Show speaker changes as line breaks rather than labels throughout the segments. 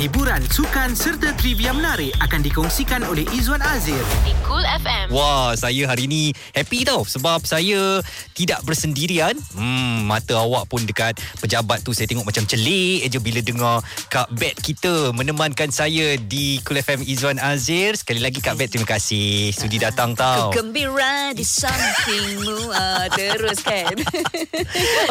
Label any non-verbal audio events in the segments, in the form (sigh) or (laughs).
hiburan, sukan serta trivia menarik akan dikongsikan oleh Izwan Azir.
di Cool FM.
Wah, saya hari ni happy tau sebab saya tidak bersendirian. Hmm, mata awak pun dekat pejabat tu saya tengok macam celik je bila dengar Kak Bet kita menemankan saya di Cool FM Izwan Azir. Sekali lagi Kak Bet terima kasih sudi datang tau.
Gembira di sampingmu (laughs) ah, Terus kan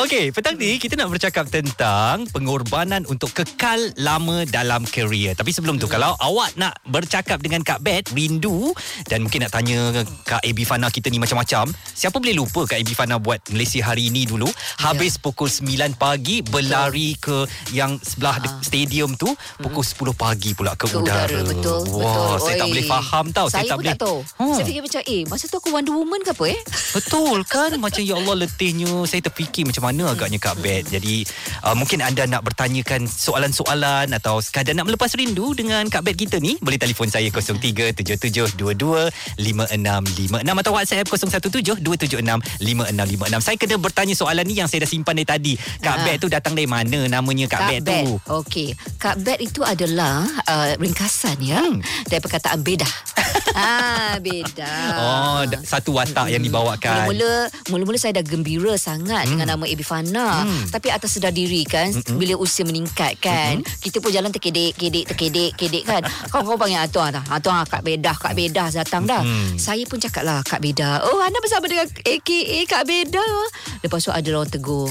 Okey, petang ni kita nak bercakap tentang pengorbanan untuk kekal lama dalam kerjaya. Tapi sebelum tu, kalau awak nak bercakap dengan Kak Bet, rindu dan mungkin nak tanya Kak AB Fana kita ni macam-macam, siapa boleh lupa Kak AB Fana buat Malaysia hari ini dulu, habis pukul 9 pagi berlari ke yang sebelah de- stadium tu, pukul 10 pagi pula ke,
Ke udara. Betul
Wah,
betul.
saya tak boleh faham tau.
Saya,
tak
pun
boleh.
tak tahu.
Hmm.
Saya fikir macam Eh masa tu aku Wonder Woman ke apa eh? (laughs)
Betul kan? Macam ya Allah letihnya. Saya terfikir macam mana agaknya Kak Bet Jadi uh, mungkin anda nak bertanyakan Soalan-soalan Atau sekadar nak melepas rindu Dengan Kak Bet kita ni Boleh telefon saya 0377225656 Atau WhatsApp 0172765656 Saya kena bertanya soalan ni Yang saya dah simpan dari tadi Kak
Ah.
Bet tu datang dari mana Namanya Kak, Bet, tu
Okey Kak Bet itu adalah uh, Ringkasan ya
Hmm.
Dari perkataan bedah (laughs) Ah bedah
Oh satu watak yang dibawakan
Mula-mula Mula-mula saya dah gembira sangat hmm. Dengan nama Ebi Fana
Hmm.
Tapi atas sedar diri kan hmm. Bila usia meningkat kan hmm. Kita pun jalan terkedek Kedek terkedek Kedek kan (laughs) Kau-kau panggil Atuan dah Atuan Kak Bedah Kak Bedah datang dah
Hmm.
Saya pun cakap lah Kak Bedah Oh anda bersama dengan AKA Kak Bedah Lepas tu ada orang tegur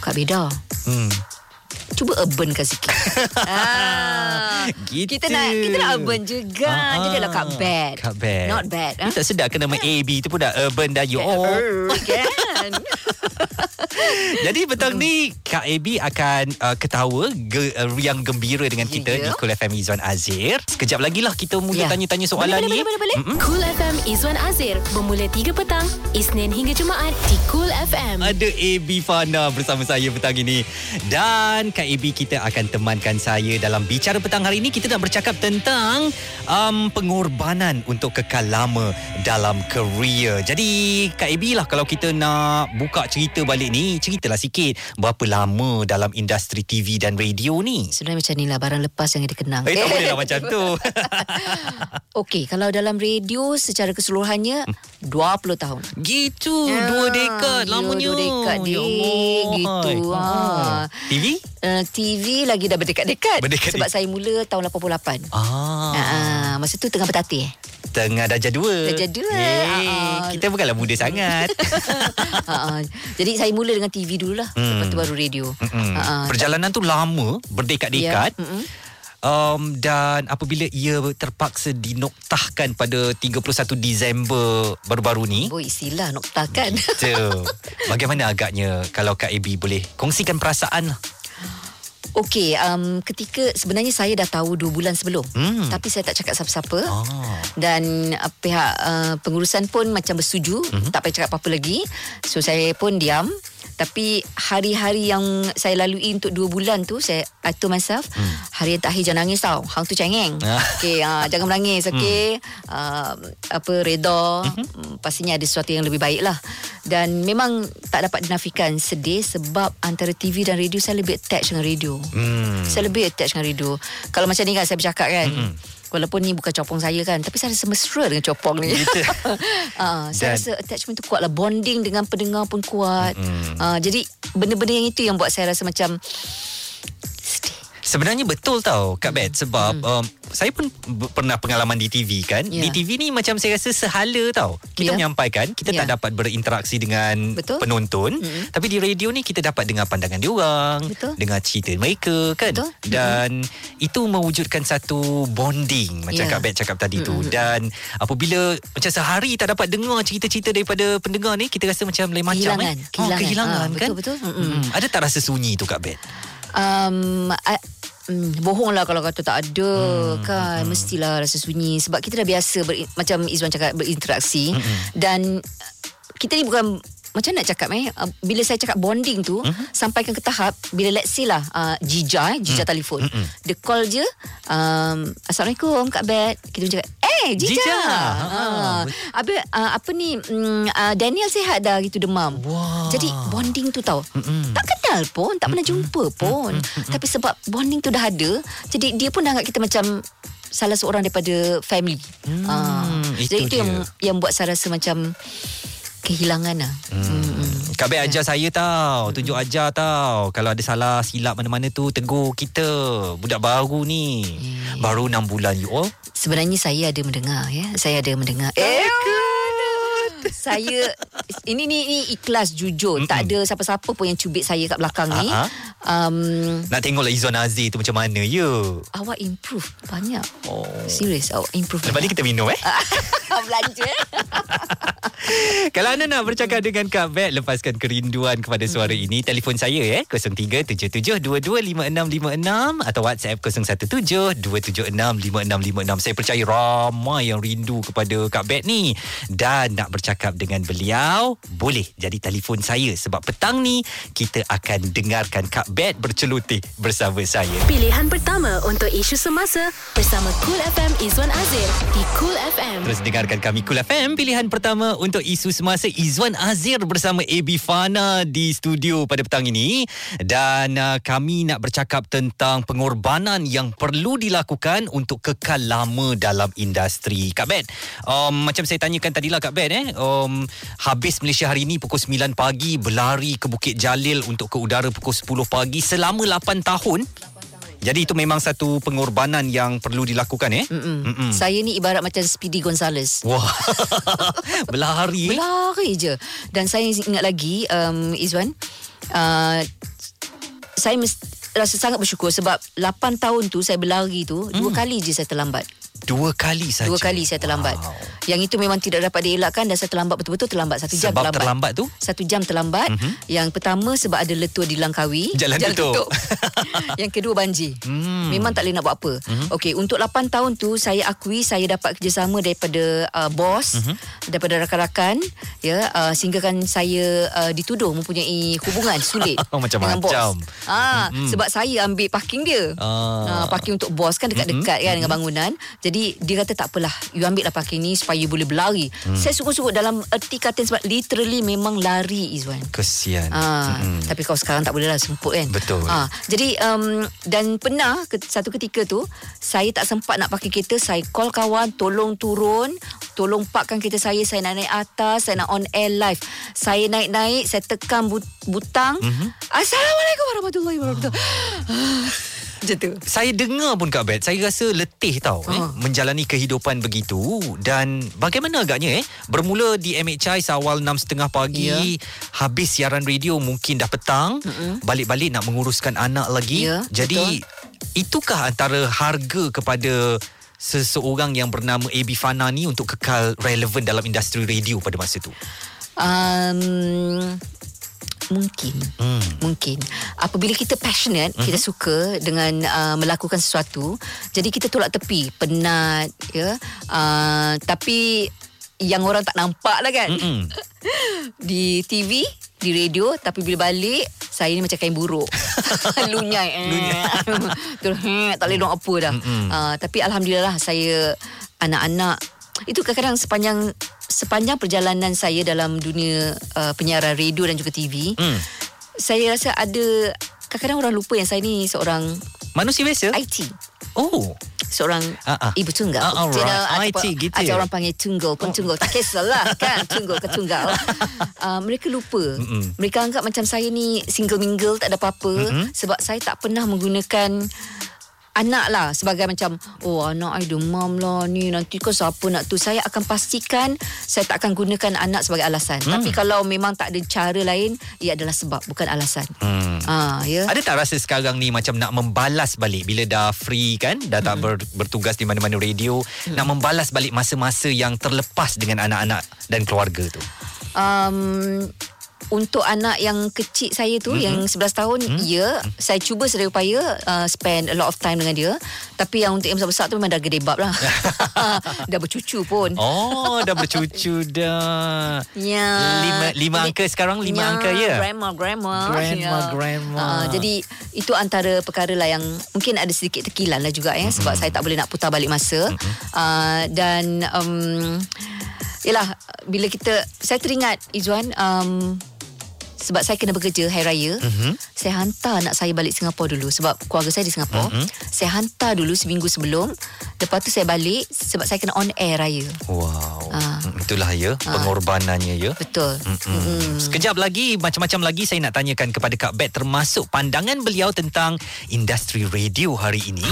Kak Bedah
hmm.
Cuba urbankan sikit. (laughs) ah,
Gitu.
Kita nak kita nak urban juga.
Ah,
Jadi lah Kak Bad.
Kak Bet
Not bad.
Ni tak sedap ke nama AB tu pun dah urban dah you. Oh, (laughs)
kan? (laughs)
Jadi petang ni Kak AB akan uh, ketawa ge, uh, riang gembira dengan kita
Ya, ya.
di Cool FM Izwan Azir. Sekejap lagi lah kita mula
Ya.
tanya-tanya soalan
Boleh,
ni.
boleh, boleh, boleh.
Mm-mm.
Cool FM Izwan Azir bermula 3 petang, Isnin hingga Jumaat di Cool FM.
Ada AB Fana bersama saya petang ini Dan Kak AB kita akan temankan saya Dalam bicara petang hari ini Kita nak bercakap tentang um, Pengorbanan untuk kekal lama dalam kerjaya Jadi Kak AB lah Kalau kita nak buka cerita balik ni Ceritalah sikit Berapa lama dalam industri TV dan radio ni
Sebenarnya macam ni lah barang lepas yang dikenang.
Eh tak (laughs) boleh lah macam tu (laughs)
Okey, kalau dalam radio secara keseluruhannya 20 tahun.
Gitu
Ya,
Dua dekad
ya,
lamanya
dua dekad,
Ya. Allah.
Gitu,
Hai.
ah.
TV?
Uh, TV lagi dah berdekat-dekat.
Berdekat-
Sebab saya mula tahun 88.
Ah.
Ah, masa tu tengah bertatih.
Tengah darjah dua
Darjah dua.
Yeay.
Ah.
Kita bukanlah muda sangat (laughs)
ha, jadi saya mula dengan TV dulu lah. Hmm. Lepas tu baru radio. Ha, ha.
Perjalanan tu lama Berdekat-dekat
mm-mm.
um, Dan apabila ia terpaksa dinoktahkan Pada 31 Disember baru-baru ni
Oh istilah noktakan.
Itu (laughs) Bagaimana agaknya Kalau Kak AB boleh Kongsikan perasaan lah
Okey, um, ketika sebenarnya saya dah tahu dua bulan sebelum.
Hmm.
Tapi saya tak cakap siapa-siapa.
ah.
Dan uh, pihak uh, pengurusan pun macam bersetuju. Mm-hmm. Tak payah cakap apa-apa lagi. So saya pun diam. Tapi hari-hari yang saya lalui untuk dua bulan tu Saya I told myself
Hmm.
Hari yang terakhir jangan nangis tau. Hang tu cengeng. (laughs)
Ah.
Okay uh, Jangan menangis Okay uh, Apa reda.
Mhm.
mm, Pastinya ada sesuatu yang lebih baik lah. Dan memang Tak dapat dinafikan Sedih sebab Antara TV dan radio Saya lebih attached dengan radio.
Hmm.
Saya lebih attached dengan radio. Kalau macam ni kan Saya bercakap kan Walaupun ni bukan copong saya kan Tapi saya rasa mesra dengan copong ni. Uh, (laughs) Saya
Dan-
rasa attachment tu kuat lah Bonding dengan pendengar pun kuat.
Mm-mm.
uh, Jadi benda-benda yang itu Yang buat saya rasa macam
Sebenarnya betul tau Kak Bet Sebab
Hmm.
um, Saya pun b- pernah pengalaman di TV kan
Ya.
Di TV ni macam saya rasa sehala tau Kita
Ya.
menyampaikan Kita
Ya.
tak dapat berinteraksi dengan
Betul.
penonton
Mm-mm.
Tapi di radio ni kita dapat dengar pandangan diorang
Betul.
Dengar cerita mereka kan
Betul.
Dan Itu mewujudkan satu bonding Macam
Ya.
Kak Bet cakap tadi tu
Mm-mm.
Dan Apabila Macam sehari tak dapat dengar cerita-cerita daripada pendengar ni Kita rasa macam lain macam
Kehilangan,
eh.
kehilangan.
Oh, kehilangan
Ah,
kan
betul-betul. Mm-mm.
Mm-mm. Ada tak rasa sunyi tu Kak Bet?
um, Hmm, bohong lah kalau kata tak ada hmm, kan hmm. mestilah rasa sunyi sebab kita dah biasa ber, macam Izwan cakap berinteraksi hmm. dan uh, kita ni bukan macam nak cakap eh uh, bila saya cakap bonding tu hmm. sampaikan ke tahap bila let's say lah uh, Jija eh Jija hmm. telefon hmm. dia call je um, Assalamualaikum Kak Bet kita pun cakap eh Jija.
Jija.
Ha.
Ha.
Apa uh, apa ni mm, uh, Daniel sihat dah gitu demam.
Wah.
Jadi bonding tu tau. Mm-mm. Tak kenal pun, tak pernah jumpa pun. Tapi sebab bonding tu dah ada, jadi dia pun dah anggap kita macam salah seorang daripada family.
Hmm, itu
jadi itu
dia.
yang yang buat saya rasa macam kehilangan lah. Hmm.
Kak Bet ajar saya tau. Tunjuk ajar tau. Kalau ada salah silap mana-mana tu Tegur kita. Budak baru ni. Baru 6 bulan you all.
Sebenarnya saya ada mendengar ya. Saya ada mendengar. Eh, saya ini ni, ni ikhlas jujur. Mm-mm. tak ada siapa-siapa pun yang cubit saya kat belakang ni.
Ah,
um,
Nak tengoklah Izzuan Azir tu macam mana? You
awak improve banyak.
Oh.
serius awak improve
Lepas ni kita minum eh? (laughs)
Belanja? (laughs)
Kalau anda nak bercakap dengan Kak Bet Lepaskan kerinduan kepada suara ini. Telefon saya eh 0377225656 Atau WhatsApp 0172765656 Saya percaya ramai yang rindu kepada Kak Bet ni Dan nak bercakap dengan beliau Boleh jadi telefon saya Sebab petang ni Kita akan dengarkan Kak Bet berceloteh bersama saya.
Pilihan pertama untuk isu semasa bersama Cool FM Izwan Azir di Cool FM.
Terus dengarkan kami Cool FM Pilihan pertama untuk isu semasa Izwan Azir bersama AB Fana di studio pada petang ini. Dan uh, kami nak bercakap tentang pengorbanan yang perlu dilakukan Untuk kekal lama dalam industri. Kak Bet, um, macam saya tanyakan tadi lah Kak Bet eh, um, Habis Malaysia hari ini pukul 9 pagi Berlari ke Bukit Jalil untuk ke udara pukul 10 pagi Selama 8 tahun jadi itu memang satu pengorbanan yang perlu dilakukan eh.
Mm-mm.
Mm-mm.
saya ni ibarat macam Speedy Gonzales
Wah. (laughs) Berlari.
Berlari je Dan saya ingat lagi um, Izwan uh, Saya mesti, rasa sangat bersyukur Sebab 8 tahun tu Saya berlari tu Dua kali je saya terlambat
Dua kali saja.
Dua kali saya terlambat
Wow.
Yang itu memang tidak dapat dielakkan Dan saya terlambat betul-betul terlambat Satu jam
Sebab
terlambat
terlambat tu?
Satu jam terlambat mm-hmm. Yang pertama sebab ada letua di Langkawi
Jalan tutup. (laughs)
Yang kedua banjir
Hmm.
Memang tak boleh nak buat apa mm-hmm. Okey untuk 8 tahun tu Saya akui saya dapat kerjasama daripada uh, bos mm-hmm. Daripada rakan-rakan ya uh, Sehingga kan saya uh, dituduh mempunyai hubungan sulit (laughs) Dengan bos ah, mm-hmm. Sebab saya ambil parking dia
Ah.
ah, Parking untuk bos kan dekat-dekat mm-hmm. kan dengan bangunan Jadi dia kata tak apalah You ambil lah parking ni supaya you boleh berlari mm. Saya sungguh-sungguh dalam erti kata sebab literally memang lari Izwan
Kesian.
Ah, mm-hmm. tapi kalau sekarang tak boleh lah semput kan.
Betul.
Ah, jadi um, dan pernah satu ketika tu saya tak sempat nak pakai kereta, saya call kawan tolong turun, tolong parkkan kereta saya, saya nak naik atas, saya nak on air live. Saya naik-naik, saya tekan but, butang. Mm-hmm. Assalamualaikum warahmatullahi wabarakatuh. Macam tu.
Saya dengar pun Kak Bet Saya rasa letih tau eh,
Ah.
Menjalani kehidupan begitu Dan bagaimana agaknya eh Bermula di MHI Seawal 6.30 pagi
Ya.
Habis siaran radio Mungkin dah petang
Mm-mm.
Balik-balik nak menguruskan anak lagi
Ya,
Jadi Itukah antara harga kepada Seseorang yang bernama AB Fana ni Untuk kekal relevan dalam industri radio pada masa tu
Um, mungkin.
Hmm.
mungkin. Apabila kita passionate uh-huh. kita suka dengan uh, melakukan sesuatu jadi kita tolak tepi penat ya. Uh, tapi yang orang tak nampak lah kan.
Mm-mm. (laughs)
di TV di radio tapi bila balik saya ni macam kain buruk. (laughs) Lunyai. Eh. Terus eh, tak boleh buat apa dah. Uh, tapi alhamdulillah saya anak-anak. Itu kadang-kadang sepanjang sepanjang perjalanan saya dalam dunia uh, penyiaran radio dan juga TV
Hmm.
saya rasa ada kadang-kadang orang lupa yang saya ni seorang
Manusia biasa
IT
Oh
seorang
ah.
ibu tunggal.
Ah, alright.
You
IT gitu
Ada
ya?
orang panggil tunggal, pun (laughs) tunggal. Tak kisahlah kan, tunggal ke tunggal. Uh, mereka lupa.
Mm-mm.
Mereka anggap macam saya ni single mingle, tak ada apa-apa.
Mm-mm.
Sebab saya tak pernah menggunakan anak lah sebagai macam oh anak I demam lah ni nanti kau siapa nak tu? Saya akan pastikan saya tak akan gunakan anak sebagai alasan.
Hmm.
tapi kalau memang tak ada cara lain ia adalah sebab bukan alasan.
Hmm.
ah ya.
Ada tak rasa sekarang ni macam nak membalas balik? Bila dah free kan dah tak ber, bertugas di mana-mana radio nak membalas balik masa-masa yang terlepas dengan anak-anak dan keluarga tu.
um, untuk anak yang kecil saya tu mm-hmm. yang 11 tahun mm-hmm. ya saya cuba sedaya upaya uh, spend a lot of time dengan dia tapi yang untuk yang besar-besar tu memang dah gede bab lah (laughs) dah bercucu pun
Oh, dah bercucu (laughs) dah.
ya
Lima, lima
Jadi-
angka sekarang, lima angka ya?
grandma grandma
Grandma, grandma.
Ah, jadi itu antara perkara lah yang mungkin ada sedikit tekilan lah juga ya sebab saya tak boleh nak putar balik masa uh, dan um, Yelah Bila kita Saya teringat Izzuan um, sebab saya kena bekerja hari raya mm-hmm. saya hantar anak saya balik Singapura dulu sebab keluarga saya di Singapura mm-hmm. saya hantar dulu seminggu sebelum lepas tu saya balik sebab saya kena on air raya
Wow.
Ah.
Mm, Itulah ya pengorbanannya ya.
betul
Mm-mm. Sekejap lagi macam-macam lagi saya nak tanyakan kepada Kak Bet termasuk pandangan beliau tentang industri radio hari ini.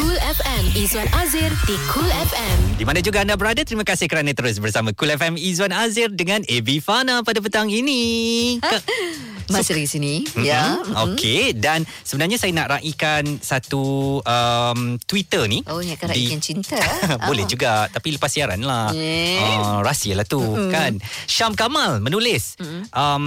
Cool FM Izwan Azir di Cool FM.
Di mana juga anda berada, terima kasih kerana terus bersama Cool FM Izwan Azir dengan AB Fana pada petang ini. (laughs)
Masih dari sini ya
Mm-mm. Okey dan sebenarnya saya nak raikan satu um, Twitter ni.
oh ni raikan cinta (laughs)
Boleh
Oh.
juga Tapi lepas siaran lah
Eh.
uh, Rahsia lah tu mm-hmm. kan Syam Kamal menulis mm-hmm. um,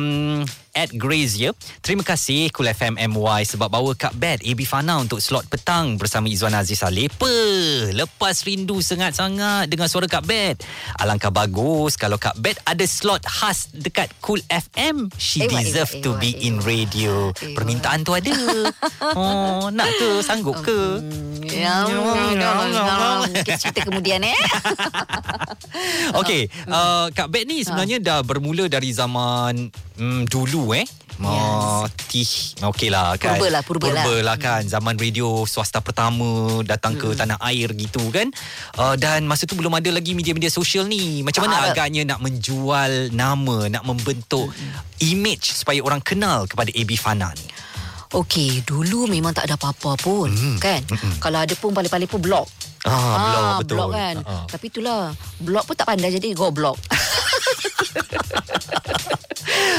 At Grace ya Terima kasih Cool FM MY Sebab bawa Kak Bet AB Fana untuk slot petang Bersama Izwan Aziz Alepa Lepas rindu sangat-sangat Dengan suara Kak Bet Alangkah bagus Kalau Kak Bet ada slot khas Dekat Cool FM She
Ewa,
deserve
ewa,
to
ewa,
be in
ewa.
radio.
Ewa.
Permintaan tu ada. (laughs) Oh Nak ke? Sanggup ke?
Ya, kita cerita kemudian eh. (laughs)
Okey, uh, Kak Bet ni sebenarnya dah bermula dari zaman mm, dulu eh. Oh, tih. Okey lah kan.
Purba lah, purba lah.
Purba lah kan. Zaman radio swasta pertama datang ke tanah air gitu kan. Uh, dan masa tu belum ada lagi media-media sosial ni. Macam mana
ada.
agaknya nak menjual nama, nak membentuk image supaya orang kenal kepada AB Fana ni?
Okey, dulu memang tak ada apa-apa pun,
Hmm.
kan? Kalau ada pun paling-paling pun blog.
Ah, blog, betul.
blog kan.
Ah, ah.
Tapi itulah, blog pun tak pandai jadi go (laughs) (laughs)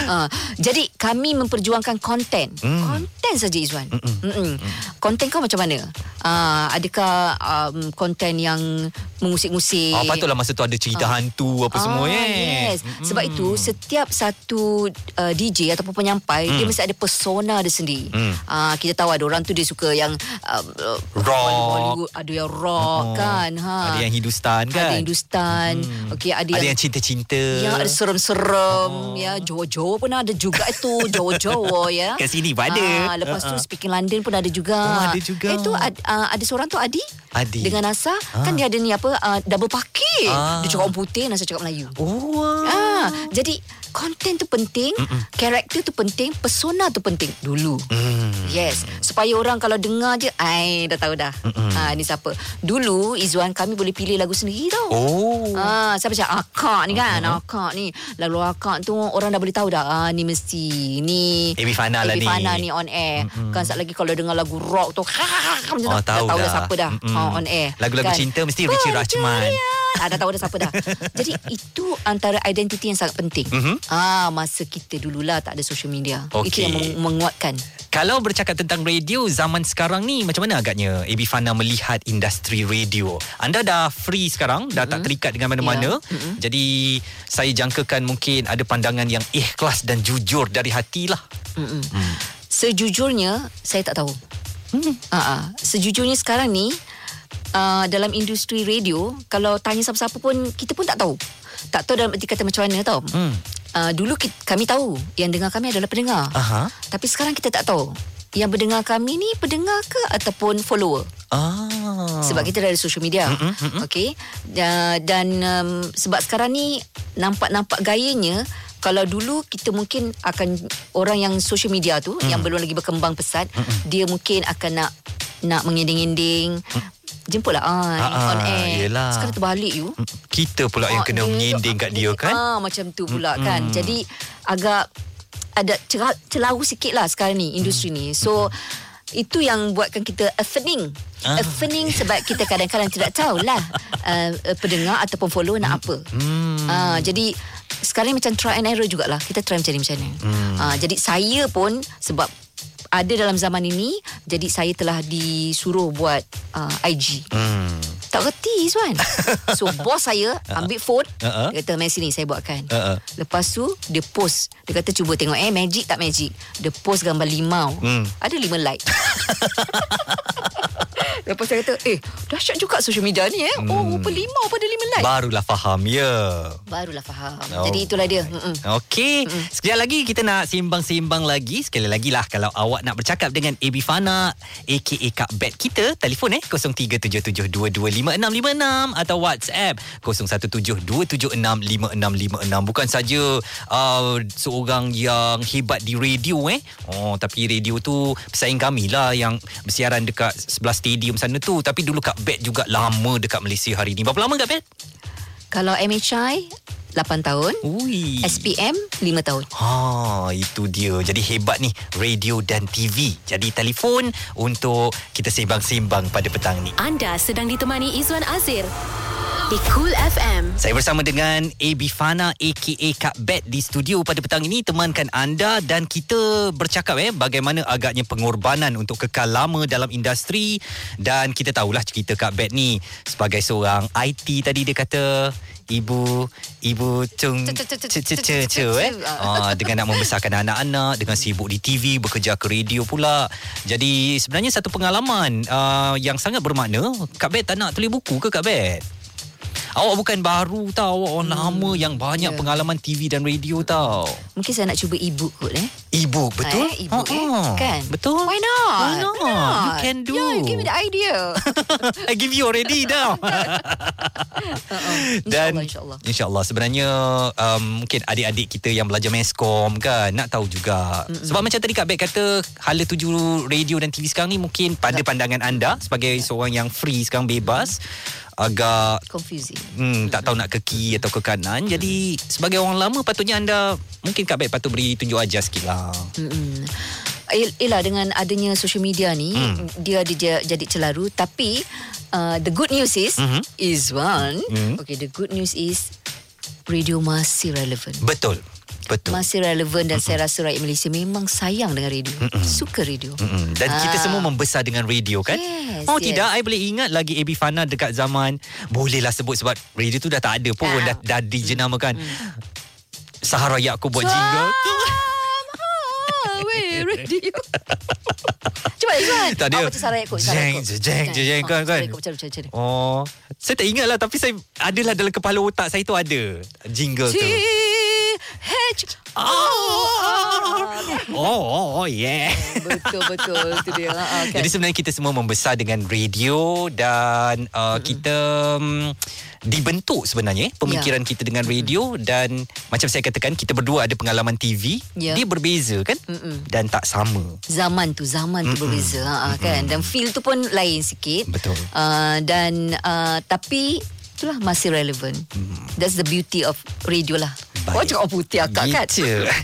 Ah, jadi kami memperjuangkan konten.
Hmm.
Konten saja Izwan. Mm-mm. Konten kau macam mana? Ah, adakah um, konten yang mengusik-ngusik?
Ah, patutlah masa tu ada cerita hantu apa semua eh.
Yes. Sebab itu setiap satu uh, DJ ataupun penyampai dia mesti ada persona dia sendiri.
Mm.
Uh, kita tahu ada orang tu dia suka yang uh, uh,
Rock.
Bollywood, ada yang rock
Oh.
kan. Ha.
Ada yang Hindustan kan?
Ada Hindustan. Okey, ada,
Ada
yang
yang cinta-cinta.
Yang ada serem-serem oh. ya Jawa-Jawa pun ada juga itu (laughs) Jawa-Jawa ya
Kat sini pun ada.
Ah, lepas tu
Ah, ah.
speaking London pun ada juga
Oh, ada juga.
eh tu ad, uh, ada seorang tu Adi
Adi.
dengan Nasa kan dia ada ni apa uh, double parking
Ah.
dia cakap orang putih Nasa cakap Melayu
Oh.
Ah, jadi konten tu penting, karakter tu penting, persona tu penting dulu.
Hmm.
Yes, supaya orang kalau dengar je, ai dah tahu dah. Ha ni siapa. Dulu Izwan kami boleh pilih lagu sendiri tau.
Oh.
Ah, siapa cakap akak ni kan, akak ni. Lalu akak tu orang dah boleh tahu dah. Ah ni mesti ni
AB Fana lah ni.
Fana ni on air. Kan sat lagi kalau dengar lagu rock tu, (laughs) macam
Oh,
dah
tahu
tahu dah
dah.
siapa dah
Mm-mm.
ha, on air.
Lagu-lagu cinta mesti Richie Rachman.
Ah, dah tahu dah siapa dah. (laughs) Jadi itu antara identiti yang sangat penting.
Mhm.
Ah, masa kita dululah tak ada social media. Itu
Okey.
yang meng- menguatkan.
Kalau bercakap tentang radio zaman sekarang ni macam mana agaknya AB Fana melihat industri radio? Anda dah free sekarang, dah tak terikat dengan mana-mana.
Ya.
Jadi saya jangkakan mungkin ada pandangan yang ikhlas dan jujur dari hati lah.
Mm-mm. Sejujurnya saya tak tahu. Hmm. Uh-uh. Sejujurnya sekarang ni uh, dalam industri radio kalau tanya siapa-siapa pun kita pun tak tahu. Tak tahu dalam erti kata macam mana tau.
Hmm.
Uh, dulu kita, kami tahu yang dengar kami adalah pendengar.
Aha.
Tapi sekarang kita tak tahu. Yang pendengar kami ni pendengar ke ataupun follower.
Ah.
Sebab kita dah ada social media. Okey. Da- Dan um, sebab sekarang ni nampak-nampak gayanya kalau dulu kita mungkin akan orang yang social media tu yang belum lagi berkembang pesat, dia mungkin akan nak nak mengending-ending. Jemputlah ah,
Ah,
on
ah,
air.
yelah.
Sekarang terbalik you.
kita pula yang
Ah,
kena mengending kat dia kan?
Ah macam tu pula kan. Jadi agak ada cerah- celahu sikit lah sekarang ni industri ni. So itu yang buatkan kita offending.
Ah.
Offending sebab kita kadang-kadang tidak tahulah uh, (laughs) uh, pendengar ataupun follower nak apa.
Hmm.
Ah, jadi sekarang macam try and error jugalah. Kita try macam ni macam ni.
Hmm.
Ah, jadi saya pun sebab ada dalam zaman ini jadi saya telah disuruh buat uh, IG.
Hmm.
Tak reti Izwan (laughs) So bos saya Ambil phone
Uh-uh.
Dia kata Mari sini saya buatkan
Uh-uh.
Lepas tu Dia post Dia kata cuba tengok Eh magic tak magic Dia post gambar limau
Hmm.
Ada lima like (laughs) Lepas saya kata Eh dahsyat juga social media ni eh Oh rupa limau pada lima like
Barulah faham ya.
Barulah faham
Oh.
Jadi itulah dia Mm-mm.
Okey, sekejap lagi kita nak sembang-sembang lagi. Sekali lagi lah kalau awak nak bercakap dengan AB Fana aka Kak Bet kita, telefon eh 0377225656 atau WhatsApp 0172765656. Bukan saja uh, seorang yang hebat di radio eh. Oh, tapi radio tu pesaing kami lah yang bersiaran dekat sebelah stadium sana tu. Tapi dulu Kak Bet juga lama dekat Malaysia hari ni. Berapa lama Kak Bet?
Kalau MHI 8 tahun
Ui.
SPM 5 tahun
Ha, itu dia. Jadi hebat ni radio dan TV. Jadi telefon untuk kita sembang-sembang pada petang ni.
Anda sedang ditemani Izwan Azir di Cool FM.
Saya bersama dengan AB Fana aka Kak Bet di studio pada petang ini. Temankan anda dan kita bercakap eh bagaimana agaknya pengorbanan untuk kekal lama dalam industri. Dan kita tahulah cerita Kak Bet ni sebagai seorang IT tadi dia kata ibu ibu cung ce Ah, dengan nak membesarkan anak-anak dengan sibuk di TV bekerja ke radio pula. Jadi sebenarnya satu pengalaman uh, yang sangat bermakna Kak Bet tak nak tulis buku ke Kak Bet Awak bukan baru tau. Awak orang lama yang banyak
Ya.
pengalaman TV dan radio tau.
Mungkin saya nak cuba e-book kot eh.
Ibu betul?
Eh, e-book eh.
Ha-ha.
Kan?
Betul.
Why not?
Why not? You can do.
Yeah you give me the idea. (laughs)
I give you already dah. (laughs) Dan
InsyaAllah, insyaAllah.
InsyaAllah Sebenarnya um, Mungkin adik-adik kita yang belajar meskom kan Nak tahu juga. Mm-mm. Sebab macam tadi Kak Bet kata Hala tuju radio dan TV sekarang ni Mungkin pada pandangan anda Sebagai seorang yang free sekarang bebas Agak
Confusing
Hmm, tak tahu nak ke kiri atau ke kanan. Jadi sebagai orang lama patutnya anda mungkin Kak Bet patut beri tunjuk ajar sikit lah.
Mm-mm. El- Yelah dengan adanya social media ni
Hmm.
Dia ada jadi celaru Tapi uh, The good news is
Mhm.
Is one
Mhm.
Okay the good news is Radio masih relevant
Betul. Betul.
Masih relevant Dan saya rasa rakyat Malaysia Memang sayang dengan radio Suka radio
Mm-mm. Dan kita
Ah.
semua membesar dengan radio kan?
Yes,
oh
yes.
tidak, I boleh ingat lagi AB Fana dekat zaman bolehlah sebut sebab radio tu dah tak ada pun
Ah.
dah, dah dijenamakan. Sahara Yaakob buat jingle.
Ah, weh, radio. (laughs) Cuba Izwan.
Tak ada.
Oh, macam Sarah Yaakob.
Jeng, jeng, jeng, kan, kan.
Macam macam.
Oh, saya tak ingat lah tapi saya adalah dalam kepala otak saya tu ada jingle tu.
H
Oh, oh, oh yeah.
Betul betul itu dia. Ha, ha, kan.
Jadi sebenarnya kita semua membesar dengan radio dan uh, kita um, dibentuk sebenarnya pemikiran
Ya.
kita dengan radio dan macam saya katakan kita berdua ada pengalaman TV
Ya.
dia berbeza kan
Mm-mm.
dan tak sama.
zaman tu zaman tu berbeza ha, ha, kan dan feel tu pun lain sikit.
Betul.
Uh, dan uh, tapi itulah masih relevant. That's the beauty of radio lah.
Baik.
Orang cakap orang putih akak kan.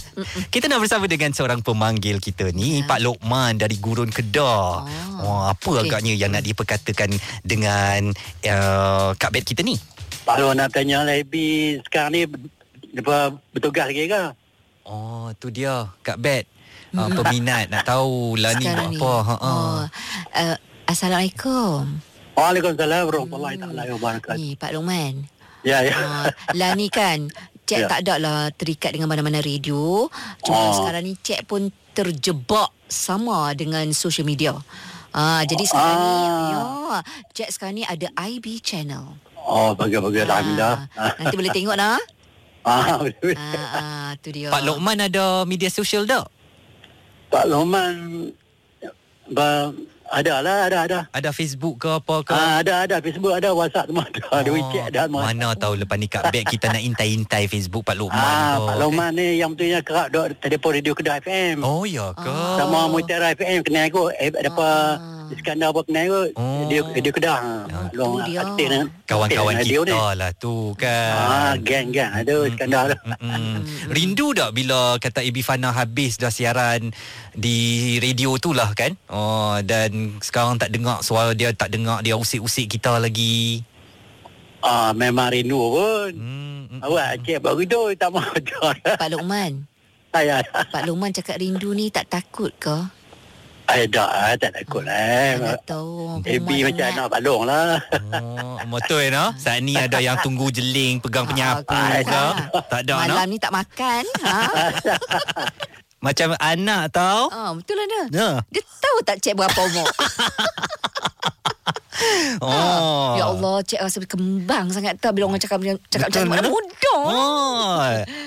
(laughs)
Kita nak bersama dengan seorang pemanggil kita ni Pak Lokman dari Gurun Kedah.
Ah,
Wah, apa
okey.
agaknya yang nak diperkatakan dengan uh, Kak Bet kita ni?
Kalau nak tanya Lebi sekarang ni dia bertugas lagi ke?
Oh, tu dia Kak Bet. Uh, peminat nak tahu lah ni buat apa. Ha, ha.
Oh, uh, Assalamualaikum.
Waalaikumsalam warahmatullahi taala wabarakatuh.
Ni Pak Lokman.
Ya ya.
Uh, lah ni kan Cik
Ya.
tak ada lah terikat dengan mana-mana radio Cuma
Oh.
sekarang ni Cik pun terjebak sama dengan social media Ah, jadi sekarang ni ya, Cik sekarang ni ada IB channel.
Oh bagus-bagus alhamdulillah.
Ah, nanti boleh tengok lah. (laughs)
Ah, betul.
Ah, ah, tu dia.
Pak Lokman ada media sosial tak?
Pak Loman ba, ada lah ada ada.
Ada Facebook ke apa ke?
Ah, ada ada Facebook ada WhatsApp semua (laughs) ada. Ada WeChat ada semua.
Oh, Mana tahu lepas ni Kak Bet kita nak intai-intai Facebook Pak Lokman
Ah,
tu.
Pak Loman ni yang betulnya kerap dok telefon radio Kedah FM.
Oh ya ke?
Sama Mutiara FM kenal aku. Eh, apa Iskandar apa kenal aku.
Oh.
Radio, radio Kedah.
Ah,
Long
tu dia.
aktif
Kawan-kawan
aktif
kita
ni.
lah tu kan.
Ah, geng-geng ada Iskandar tu.
Mm-mm. Rindu tak bila kata Ibi Fana habis dah siaran di radio tu lah kan? Oh dan sekarang tak dengar suara dia, tak dengar dia usik-usik kita lagi.
Ah, memang rindu pun.
Hmm, mm,
Awak cik baru tu tak mau betul.
Pak Lokman.
Saya.
Pak Lokman cakap rindu ni tak takut ke?
Eh, tak, ah, tak takut lah.
Tak tahu.
Baby macam anak balong lah.
Oh, betul no? Saat ni ada yang tunggu jeling, pegang penyapu
Ah,
ke?
tak.
Ada no?
Malam ni tak makan. Ha? (laughs)
Macam anak tau.
ah, betul lah dia.
Ya.
Dia tahu tak cik berapa umur? (laughs)
Oh.
Ya Allah, cik rasa kembang sangat tak bila orang cakap cakap
Betul,
macam mana muda.
Oh.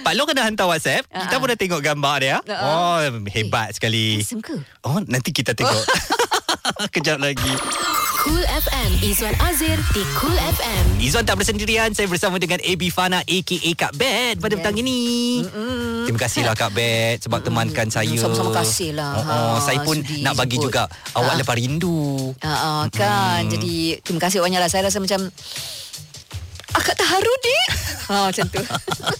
Pak Long kena hantar WhatsApp. Kita
Ah,
pun dah tengok gambar dia.
Ah,
Oh, hebat sekali.
Handsome ke?
Oh, nanti kita tengok. (laughs) (laughs) Kejap lagi.
Cool FM Izwan Azir di Cool FM.
Izzuan tak bersendirian Saya bersama dengan AB Fana A.K.A. Kak Bet Pada
Yes.
petang ini Mm-mm. Terima kasihlah Kak Bet Sebab temankan saya
Sama-sama kasih lah.
oh, oh,
Ha,
Saya pun
sudi
nak bagi
sebut.
juga Awak
Ha.
lepas rindu
Ha, ha, kan. Jadi terima kasih banyak lah. Saya rasa macam akak terharu dik. Ha macam tu.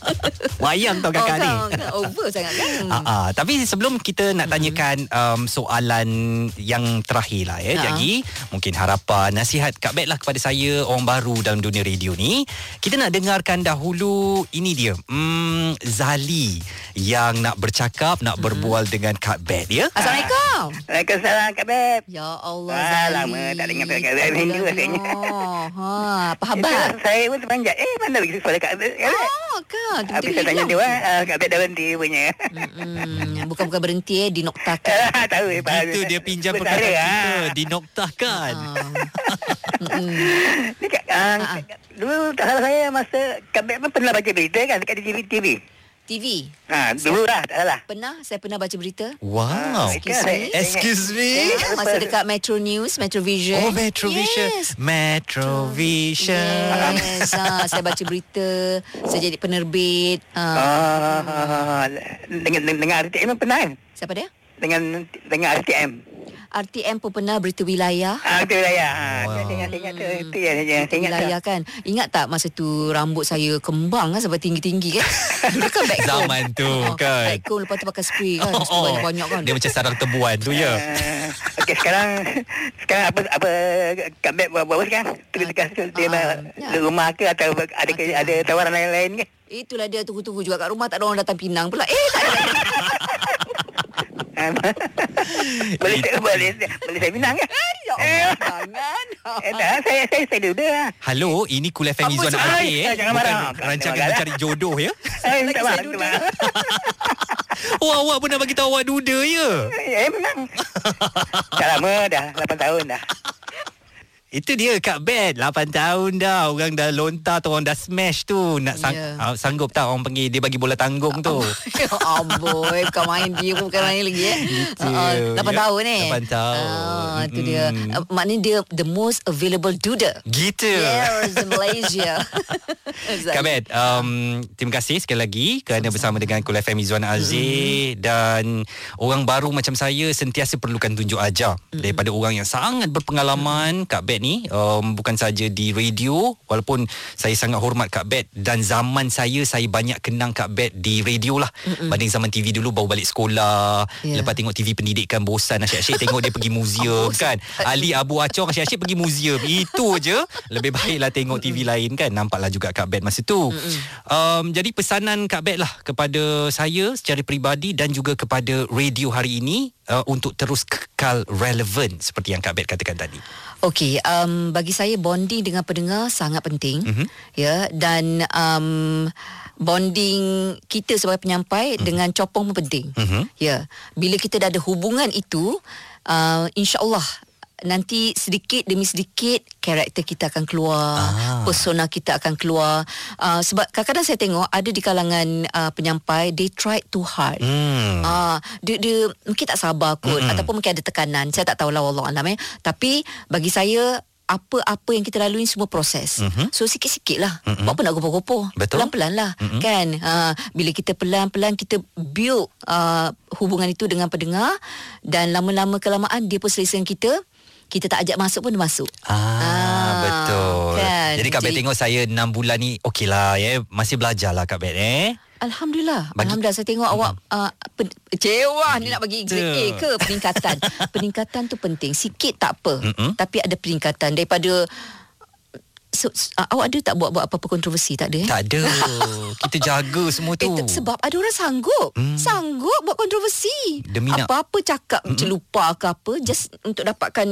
(laughs)
Wayang tau kakak
oh,
ni
kan, over sangat kan.
Ah, ah. Tapi sebelum kita nak tanyakan um, soalan yang terakhir lah ya,
Ah.
jadi mungkin harapan, nasihat Kak Bet lah kepada saya orang baru dalam dunia radio ni. Kita nak dengarkan dahulu ini dia, hmm, Zali yang nak bercakap, nak berbual dengan Kak Bet ya.
Assalamualaikum.
Waalaikumsalam Kak Beb.
Ya Allah
Ah,
Zali.
lama tak dengar Kak Bet. Rindu rasanya.
Ha, apa khabar?
Saya pun terpanjat. Eh, mana lagi Kak? Kak Beb?
Oh, kan.
Habis saya tanya dia, ah, Kak Bet dah berhenti punya.
Bukan-bukan berhenti eh, dinoktakan. (laughs)
Ah, Tahu eh.
Itu dia pinjam perkataan
ah.
kita Dinoktahkan
Ni Kak, ah, (laughs) dulu tak salah saya masa Kak Bet pun pernah baca berita kan dekat TV. TV. Ha, dulu lah, tak salah.
Pernah saya pernah baca berita.
Wow
Ah,
Excuse
kan,
me?
Excuse me
Ya, masa dekat Metro News, Metro Vision.
Oh Metrovision
Yes.
Metrovision
Yes, ha, (laughs) saya baca berita, saya jadi penerbit. Ha.
Ah, dengan dengan RTM pun pernah kan?
Siapa dia?
Dengan dengan RTM.
RTM pun pernah berita wilayah.
Ah, itu wilayah. Ah,
Wow.
saya ingat ingat tu. Itu ya, saya
Berita
ingat tu.
wilayah kan Ingat tak masa tu Rambut saya kembang kan Sampai tinggi-tinggi kan (laughs) Dulu kan backcomb
Zaman tu, kan?
Backcomb lepas tu pakai spray kan oh, Banyak-banyak kan
Dia macam sarang tebuan tu ya
Ah, Okey sekarang (laughs) sekarang apa apa Bet buat apa sekarang? Tu dia uh,
ya.
rumah ke atau ada ada tawaran lain-lain ke?
Itulah dia tunggu-tunggu juga kat rumah Tak ada orang datang Pinang pula Eh tak ada (laughs) (laughs)
boleh
Itu.
boleh boleh saya pinang ke?
Ya Allah Jangan (laughs)
Eh, tak, saya saya saya dulu dah.
Halo ini Cool FM? Azir
Ay,
eh
jangan marah.
rancangan
Jangan marah.
mencari jodoh ya (laughs)
Eh,
saya
maaf,
duduk.
tak maaf.
Oh awak pun nak bagi tahu awak duda ya
Eh, memang. Tak lama dah, 8 tahun dah.
Itu dia Kak Bet 8 tahun dah. Orang dah lontar tu Orang dah smash tu. Nak sang,
Ya.
yeah. Sanggup tak orang panggil Dia bagi bola tanggung tu? (laughs)
Ya Amboi Bukan main dia pun Bukan main lagi eh.
Gitu.
uh, 8
Ya,
tahun eh.
8 tahun.
Ah, Itu dia.
Mm-mm.
uh, Maknanya dia The most available duda
Gitu.
Yes in Malaysia. (laughs)
Kak Bet um, Terima kasih sekali lagi Kerana bersama dengan Kul FM Izzuan Azir Dan Orang baru macam saya Sentiasa perlukan tunjuk ajar Daripada orang yang sangat berpengalaman. Kak Bet ni um, Bukan saja di radio Walaupun Saya sangat hormat Kak Bet Dan zaman saya Saya banyak kenang Kak Bet Di radio lah. Banding zaman TV dulu Baru balik sekolah.
Ya.
Lepas tengok TV pendidikan Bosan asyik-asyik Tengok dia pergi museum (laughs) kan? Ali Abu Acong Asyik-asyik pergi museum. Itu je. Lebih baiklah tengok TV lain kan? Nampaklah juga Kak Bet masa tu. Um, Jadi pesanan Kak Bet lah Kepada saya Secara peribadi Dan juga kepada radio hari ini uh, Untuk terus kekal relevan Seperti yang Kak Bet katakan tadi
Okey, um, bagi saya bonding dengan pendengar sangat penting,
Mhm.
mm-hmm. ya dan um, bonding kita sebagai penyampai mm-hmm. dengan copong pun penting,
Mhm.
ya. Bila kita dah ada hubungan itu, uh, insya-Allah nanti sedikit demi sedikit karakter kita akan keluar,
Ah.
persona kita akan keluar. Uh, sebab kadang-kadang saya tengok ada di kalangan uh, penyampai they tried too hard.
hmm.
Ah, dia dia mungkin tak sabar kot
Mm-mm.
ataupun mungkin ada tekanan. Saya tak tahulah wallah alam eh. Tapi bagi saya apa-apa yang kita lalui semua proses.
Mhm.
So sikit-sikit lah.
Mm-mm.
Buat apa nak gopoh-gopoh?
Betul.
Pelan-pelan lah.
Mm-mm.
Kan? Ha, bila kita pelan-pelan kita build uh, hubungan itu dengan pendengar dan lama-lama kelamaan dia pun selesa kita. Kita tak ajak masuk pun masuk.
Ah,
Ah,
betul.
kan?
Jadi Kak Bet tengok saya 6 bulan ni okey lah ya. Masih belajar lah Kak Bet eh.
Alhamdulillah.
Bagi-
Alhamdulillah saya tengok awak uh, pen, cewa ni nak bagi grade A ke peningkatan. (laughs) peningkatan tu penting. Sikit tak apa.
Mm-mm.
Tapi ada peningkatan daripada so, uh, awak ada tak buat-buat apa-apa kontroversi? Tak ada eh?
Tak ada. (laughs) Kita jaga semua tu.
Eh, sebab ada orang sanggup hmm. Sanggup buat kontroversi
Demi nak-
Apa-apa cakap mm Celupa ke apa Just untuk dapatkan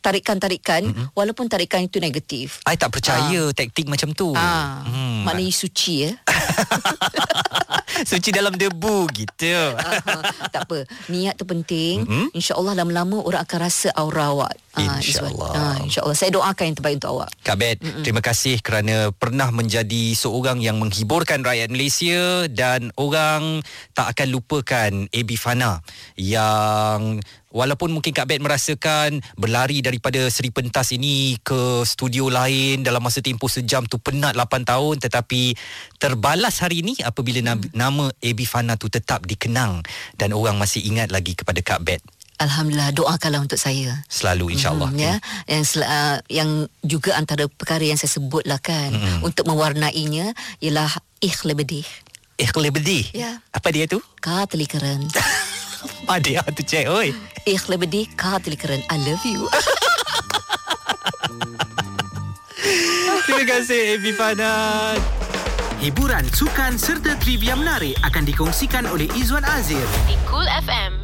Tarikan-tarikan mm Walaupun tarikan itu negatif
I tak percaya taktik macam tu.
Ah,
Hmm.
hmm. Maknanya suci ya (laughs)
Suci dalam debu gitu.
Aha, tak apa. Niat tu penting.
Mhm.
Mm-hmm. InsyaAllah lama-lama orang akan rasa aura awak. Ah.
InsyaAllah.
Ah, InsyaAllah. Saya doakan yang terbaik untuk awak.
Kak Bet, terima kasih kerana pernah menjadi seorang yang menghiburkan rakyat Malaysia dan orang tak akan lupakan AB Fana yang walaupun mungkin Kak Bet merasakan berlari daripada Seri Pentas ini ke studio lain dalam masa tempoh sejam tu penat 8 tahun tetapi terbalas hari ini apabila mm. nama AB Fana tu tetap dikenang dan orang masih ingat lagi kepada Kak Bet.
Alhamdulillah. Doakanlah untuk saya.
Selalu insyaAllah.
Hmm, ya yang sel- uh, yang juga antara perkara yang saya sebutlah kan
Mm-mm.
untuk mewarnainya ialah ikhlebedih
Ikhlas bedih.
Ya.
Apa dia tu?
katilikaran (laughs)
Ada tu cek oi.
ikhlebedih katilikaran I love you (laughs)
Terima kasih Ebi Fana.
Hiburan, sukan serta trivia menarik akan dikongsikan oleh Izwan Azir.
Di Cool FM.